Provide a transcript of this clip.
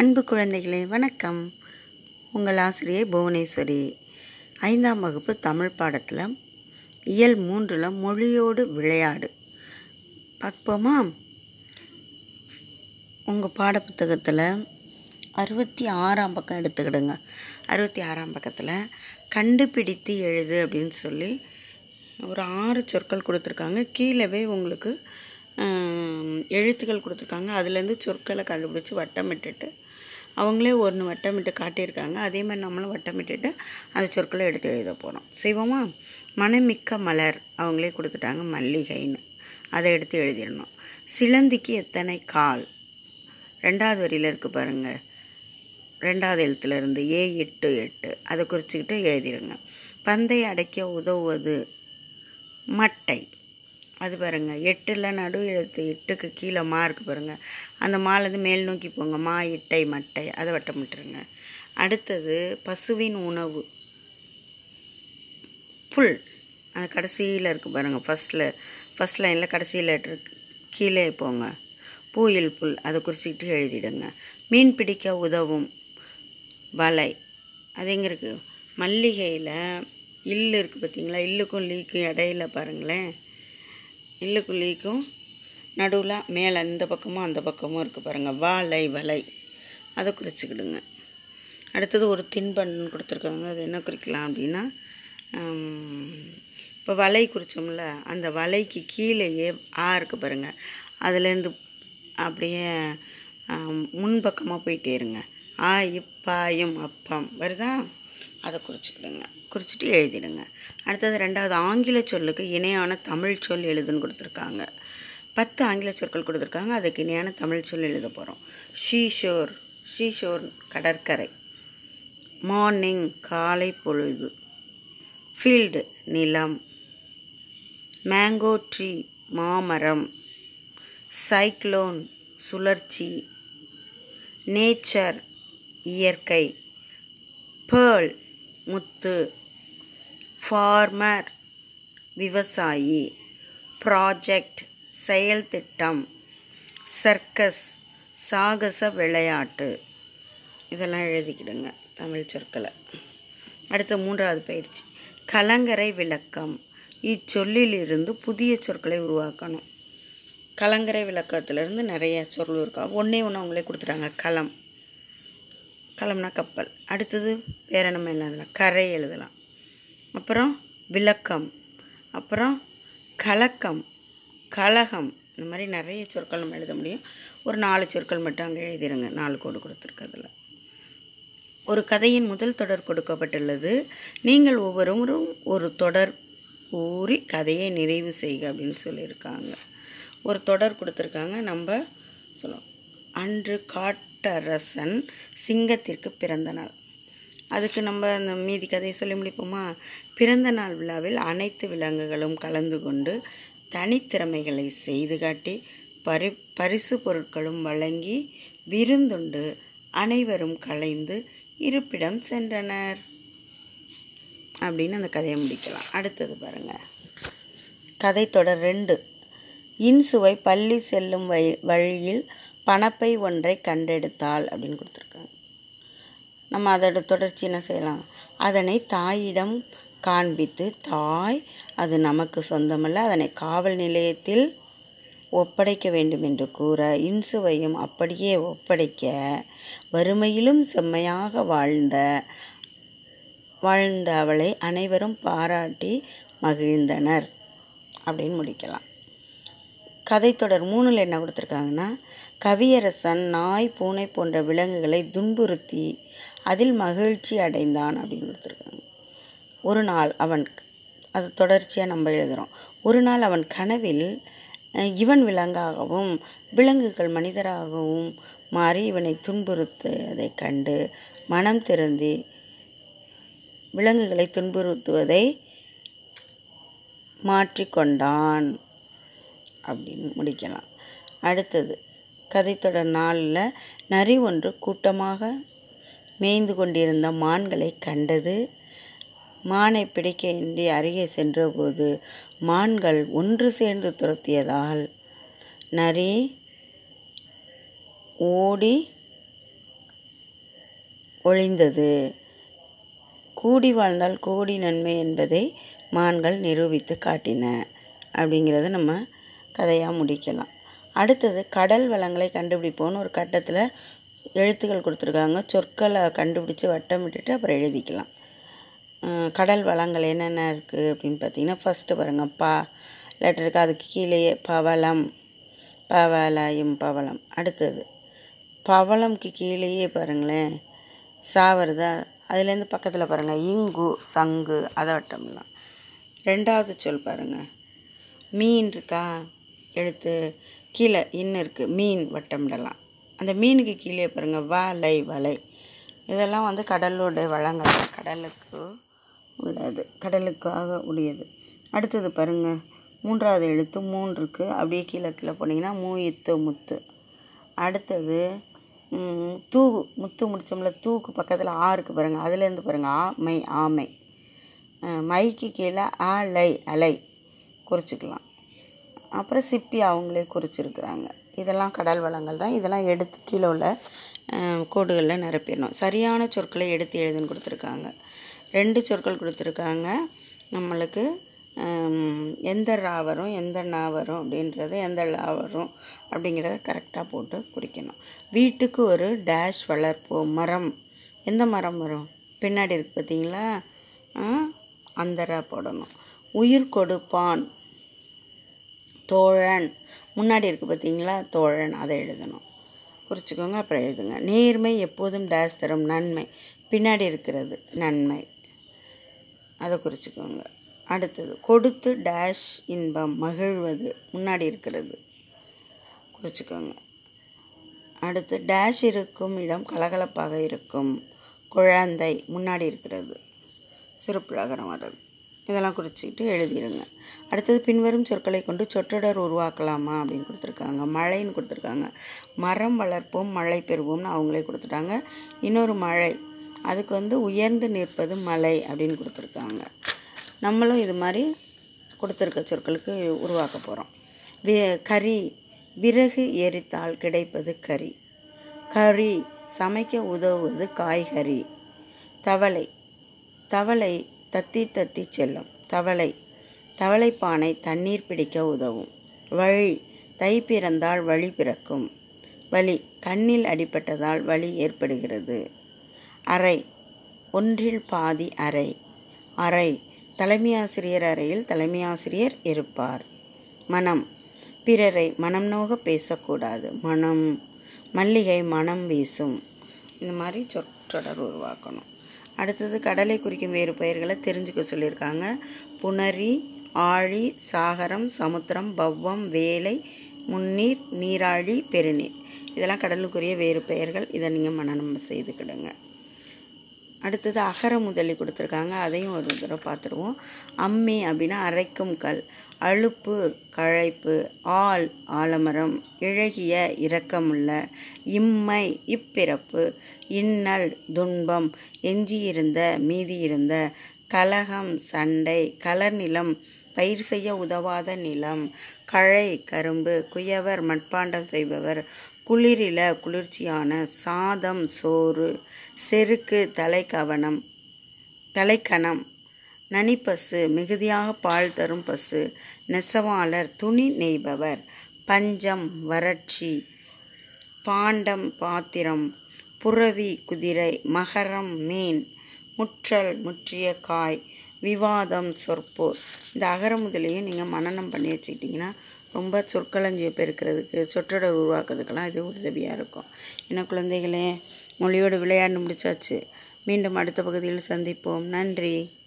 அன்பு குழந்தைகளே வணக்கம். உங்கள் ஆசிரியை புவனேஸ்வரி. ஐந்தாம் வகுப்பு தமிழ் பாடத்தில் இயல் மூன்றில் மொழியோடு விளையாடு. பார்ப்போமா? உங்கள் பாடப்புத்தகத்தில் அறுபத்தி ஆறாம் பக்கம் எடுத்துக்கிடுங்க. அறுபத்தி ஆறாம் பக்கத்தில் கண்டுபிடித்து எழுது அப்படின்னு சொல்லி ஒரு ஆறு சொற்கள் கொடுத்துருக்காங்க. கீழவே உங்களுக்கு எழுத்துக்கள் கொடுத்துருக்காங்க. அதுலேருந்து சொற்களை கண்டுபிடிச்சி வட்டமிட்டுட்டு அவங்களே ஒன்று வட்டமிட்டு காட்டியிருக்காங்க. அதே மாதிரி நம்மளும் வட்டமிட்டுட்டு அந்த சொற்களை எடுத்து எழுத போகிறோம் செய்வோமா? மனமிக்க மலர் அவங்களே கொடுத்துட்டாங்க மல்லிகைன்னு. அதை எடுத்து எழுதிடணும். சிலந்திக்கு எத்தனை கால்? ரெண்டாவது வரியில் இருக்குது பாருங்கள் ரெண்டாவது எழுத்துலேருந்து ஏ எட்டு எட்டு. அதை குறிச்சிக்கிட்டு எழுதிடுங்க. பந்தை அடைக்க உதவுவது மட்டை. அது பாருங்கள் எட்டில் நடு எழுத்து எட்டுக்கு கீழே மா இருக்குது பாருங்கள் அந்த மாலேருந்து மேல் நோக்கி போங்க. மா இட்டை மட்டை அதை வட்டமிட்டுருங்க அடுத்தது பசுவின் உணவு. புல். அந்த கடைசியில் இருக்குது பாருங்கள் ஃபஸ்ட்டில் ஃபஸ்ட் லைனில் கடைசியில் இருக்கு. கீழே போங்க. பூயில் புல். அதை குறிச்சிக்கிட்டு எழுதிடுங்க. மீன் பிடிக்க உதவும் வலை. அது எங்கே இருக்குது மல்லிகையில் இல்லு இருக்குது பார்த்தீங்களா இல்லுக்கும் லீக்கும் இடையில பாருங்களேன். இல்லுக்கும் நடுவில் மேலே இந்த பக்கமும் அந்த பக்கமும் இருக்குது பாருங்கள் வாழை வலை. அதை குறிச்சிக்கிடுங்க. அடுத்தது ஒரு தின்பண்டம் கொடுத்துருக்காங்க. அது என்ன குறிக்கலாம் அப்படின்னா இப்போ வலை குறித்தோம்ல அந்த வலைக்கு கீழேயே ஆ இருக்குது பாருங்கள் அதுலேருந்து அப்படியே முன்பக்கமாக போயிட்டே இருங்க. ஆ இப்பாயும் அப்பம். வருதா? அதை குறிச்சிக்கிடுங்க. குறிச்சிட்டு எழுதிடுங்க. அடுத்தது ரெண்டாவது ஆங்கில சொல்லுக்கு இணையான தமிழ் சொல் எழுதுன்னு கொடுத்துருக்காங்க. பத்து ஆங்கில சொற்கள் கொடுத்துருக்காங்க. அதுக்கு இணையான தமிழ் சொல் எழுத போகிறோம் ஷீஷோர் ஷீஷோர் கடற்கரை. மார்னிங் காலை பொழுது. ஃபீல்டு நிலம். மேங்கோ ட்ரீ மாமரம். சைக்ளோன் சுழற்சி. நேச்சர் இயற்கை. பேர்ல் முத்து. ஃபார்மர். விவசாயி. ப்ராஜெக்ட். செயல் திட்டம். சர்க்கஸ். சாகச விளையாட்டு. இதெல்லாம் எழுதிக்கிடுங்க தமிழ் சொற்களை. அடுத்த மூன்றாவது பயிற்சி. கலங்கரை விளக்கம். இச்சொல்லிலிருந்து புதிய சொற்களை உருவாக்கணும். கலங்கரை விளக்கத்திலிருந்து நிறைய சொல் இருக்கா? ஒன்றே ஒன்று அவங்களே கொடுத்துட்டாங்க. களம் களம்னா கப்பல். அடுத்தது வேற நம்ம என்ன எழுதலாம்? கரை எழுதலாம். அப்புறம் விளக்கம். அப்புறம் கலக்கம். கலகம். இந்த மாதிரி நிறைய சொற்கள் நம்ம எழுத முடியும். ஒரு நாலு சொற்கள் மட்டும் அங்கே எழுதிடுங்க நாலு கோடு கொடுத்துருக்கதில் ஒரு கதையின் முதல் தொடர் கொடுக்கப்பட்டுள்ளது. நீங்கள் ஒவ்வொருவரும் ஒரு தொடர் கூறி கதையை நிறைவு செய்க அப்படின்னு சொல்லியிருக்காங்க. ஒரு தொடர் கொடுத்துருக்காங்க. நம்ம சொல்லலாம் அன்று காட்டரசன் சிங்கத்திற்கு பிறந்த நாள். அதுக்கு நம்ம அந்த மீதி கதையை சொல்லி முடிப்போமா? பிறந்த நாள் விழாவில் அனைத்து விலங்குகளும் கலந்து கொண்டு தனித்திறமைகளை செய்து காட்டி பரி பரிசு பொருட்களும் வழங்கி விருந்துண்டு அனைவரும் கலைந்து இருப்பிடம் சென்றனர். அப்படின்னு அந்த கதையை முடிக்கலாம். அடுத்தது பாருங்கள் கதை தொடர் ரெண்டு. இன்சுவை பள்ளி செல்லும் வழி வழியில் பணப்பை ஒன்றை கண்டெடுத்தாள் அப்படின்னு கொடுத்துருக்காங்க. நம்ம அதோட தொடர்ச்சி என்ன செய்யலாம்? அதனை தாயிடம் காண்பித்து தாய் அது நமக்கு சொந்தமல்ல. அதனை காவல் நிலையத்தில் ஒப்படைக்க வேண்டும் என்று கூற இன்சுவையும் அப்படியே ஒப்படைக்க வறுமையிலும் செம்மையாக வாழ்ந்த வாழ்ந்த அவளை அனைவரும் பாராட்டி மகிழ்ந்தனர் அப்படின்னு முடிக்கலாம். கதை தொடர் மூணில் என்ன கொடுத்துருக்காங்கன்னா கவியரசன் நாய் பூனை போன்ற விலங்குகளை துன்புறுத்தி அதில் மகிழ்ச்சி அடைந்தான் அப்படின்னு கொடுத்துருக்காங்க. ஒரு நாள் அவன் அது தொடர்ச்சியாக நம்ம எழுதுகிறோம் ஒரு நாள் அவன் கனவில் இவன் விலங்காகவும் விலங்குகள் மனிதராகவும் மாறி இவனை துன்புறுத்துவதைக் கண்டு மனம் திருந்தி விலங்குகளை துன்புறுத்துவதை மாற்றிக்கொண்டான் அப்படின்னு முடிக்கலாம். அடுத்தது கதைத்தொடர் நாளில் நரி ஒன்று கூட்டமாக மேய்ந்து கொண்டிருந்த மான்களை கண்டது. மானை பிடிக்க இன்றி அருகே சென்றபோது மான்கள் ஒன்று சேர்ந்து துரத்தியதால் நரி ஓடி ஒழிந்தது கூடி வாழ்ந்தால் கோடி நன்மை என்பதை மான்கள் நிரூபித்து காட்டின. அப்படிங்கிறத நம்ம கதையாக முடிக்கலாம். அடுத்தது கடல் வளங்களை கண்டுபிடிப்போம்னு ஒரு கட்டத்தில் எழுத்துக்கள் கொடுத்துருக்காங்க. சொற்களை கண்டுபிடிச்சி வட்டம் விட்டுட்டு அப்புறம் எழுதிக்கலாம். கடல் வளங்கள் என்னென்ன இருக்குது அப்படின்னு பார்த்தீங்கன்னா ஃபஸ்ட்டு பாருங்கள் பா. லெட்டர் இருக்குது அதுக்கு கீழேயே பவளம் பவளயும் பவளம். அடுத்தது பவளம்க்கு கீழேயே பாருங்களேன் சா வருதா? அதுலேருந்து பக்கத்தில் பாருங்கள் இங்கு சங்கு அதை வட்டம்லாம். ரெண்டாவது சொல் பாருங்கள் மீன் இருக்கா? எழுத்து கீழே இன்னும் இருக்குது மீன் வட்டமிடலாம். அந்த மீனுக்கு கீழே பாருங்கள் வலை வலை. இதெல்லாம் வந்து கடலோட வளங்கள் கடலுக்கு உள்ளது கடலுக்காக உடையது. அடுத்தது பாருங்கள் மூன்றாவது எழுத்து மூன்றுக்கு அப்படியே கீழே கீழே போனீங்கன்னா மூயித்து முத்து. அடுத்தது தூகு முத்து முடிச்சோம்ல தூக்கு பக்கத்தில் ஆ இருக்குது பாருங்கள் அதுலேருந்து பாருங்கள் ஆ மை ஆமை மைக்கு கீழே அலை அலை. குறிச்சிக்கலாம். அப்புறம் சிப்பி அவங்களே குறிச்சிருக்கிறாங்க. இதெல்லாம் கடல் வளங்கள் தான். இதெல்லாம் எடுத்து கீழே உள்ள கோடுகளில் நிரப்பிடணும். சரியான சொற்களை எடுத்து எழுதுன்னு கொடுத்துருக்காங்க. ரெண்டு சொற்கள் கொடுத்துருக்காங்க. நம்மளுக்கு எந்த ரா வரும் எந்த நா வரும் அப்படின்றது எந்த லா வரும் அப்படிங்கிறத கரெக்டாக போட்டு குறிக்கணும். வீட்டுக்கு ஒரு டேஷ் வளர்ப்போம் மரம். எந்த மரம் வரும்? பின்னாடி இருக்கு பார்த்தீங்களா அந்த ரா போடணும். உயிர் கொடுப்பான். தோழன். முன்னாடி இருக்குது பார்த்தீங்களா? தோழன் அதை எழுதணும். குறிச்சிக்கோங்க அப்புறம் எழுதுங்க. நேர்மை எப்போதும் டேஸ் தரும் நன்மை. பின்னாடி இருக்கிறது நன்மை. அதை குறிச்சிக்கோங்க. அடுத்தது கொடுத்து டேஷ் இன்பம் மகிழ்வது. முன்னாடி இருக்கிறது. குறிச்சிக்கோங்க. அடுத்து டேஷ் இருக்கும் இடம் கலகலப்பாக இருக்கும். குழந்தை முன்னாடி இருக்கிறது. சிறுப்புலகரம் வர்றது. இதெல்லாம் குறிச்சிக்கிட்டு எழுதிடுங்க அடுத்தது பின்வரும் சொற்களை கொண்டு சொற்றொடர் உருவாக்கலாமா அப்படின்னு கொடுத்துருக்காங்க. மழைன்னு கொடுத்துருக்காங்க. மரம் வளர்ப்போம் மழை பெறுவோம்னு அவங்களே கொடுத்துட்டாங்க. இன்னொரு மழை அதுக்கு வந்து உயர்ந்து நிற்பது மலை அப்படின்னு கொடுத்துருக்காங்க. நம்மளும் இது மாதிரி கொடுத்துருக்க சொற்களுக்கு உருவாக்க போகிறோம் வி கறி விறகு எரித்தால் கிடைப்பது கறி. கறி சமைக்க உதவுவது காய்கறி. தவளை தவளை தத்தி தத்தி செல்லும். தவளை. தவளைப்பானை தண்ணீர் பிடிக்க உதவும். வழி. தை பிறந்தால் வழி பிறக்கும். வலி. கண்ணில் அடிபட்டதால் வலி ஏற்படுகிறது. அறை. ஒன்றில் பாதி அறை. அறை. தலைமை ஆசிரியர் அறையில் தலைமையாசிரியர் இருப்பார். மனம். பிறரை மனம் நோக பேசக்கூடாது. மனம். மல்லிகை மனம் வீசும். இந்த மாதிரி சொற்றொடர் உருவாக்கணும். அடுத்தது கடலை குறிக்கும் வேறு பெயர்களை தெரிஞ்சுக்க சொல்லியிருக்காங்க. புணரி ஆழி சாகரம் சமுத்திரம் பவ்வம் வேலை முன்னீர் நீராழி பெருநீர். இதெல்லாம் கடலுக்குரிய வேறு பெயர்கள். இதை நீங்கள் மனனம் செய்துக்கிடுங்க. அடுத்தது அகர முதலி கொடுத்துருக்காங்க. அதையும் ஒரு தடவை பார்த்துருவோம். அம்மி அப்படின்னா அரைக்கும் கல். அலுப்பு களைப்பு ஆள் ஆலமரம் இழகிய இரக்கமுள்ள இம்மை இப்பிறப்பு இன்னல் துன்பம் எஞ்சியிருந்த மீதியிருந்த கலகம் சண்டை கலர் நிலம் பயிர் செய்ய உதவாத நிலம் கழை கரும்பு குயவர் மட்பாண்டம் செய்பவர் குளிரில குளிர்ச்சியான சாதம் சோறு செருக்கு தலைக்கவனம் தலைக்கணம் நனிப்பசு மிகுதியாக பால் தரும் பசு நெசவாளர் துணி நெய்பவர் பஞ்சம் வறட்சி பாண்டம் பாத்திரம் புறவி குதிரை மகரம் மீன் முற்றல் முற்றிய காய் விவாதம் சொற்போர். இந்த அகர முதலையும் நீங்கள் மனநம் பண்ணி வச்சுக்கிட்டிங்கன்னா ரொம்ப சொற்களஞ்சியம் பெருக்கிறதுக்கு சொற்றொடர் உருவாக்குறதுக்கெல்லாம் இது உதவியாக இருக்கும். என்ன குழந்தைகளே மொழியோடு விளையாண்டு முடிச்சாச்சு. மீண்டும் அடுத்த பகுதியில் சந்திப்போம். நன்றி.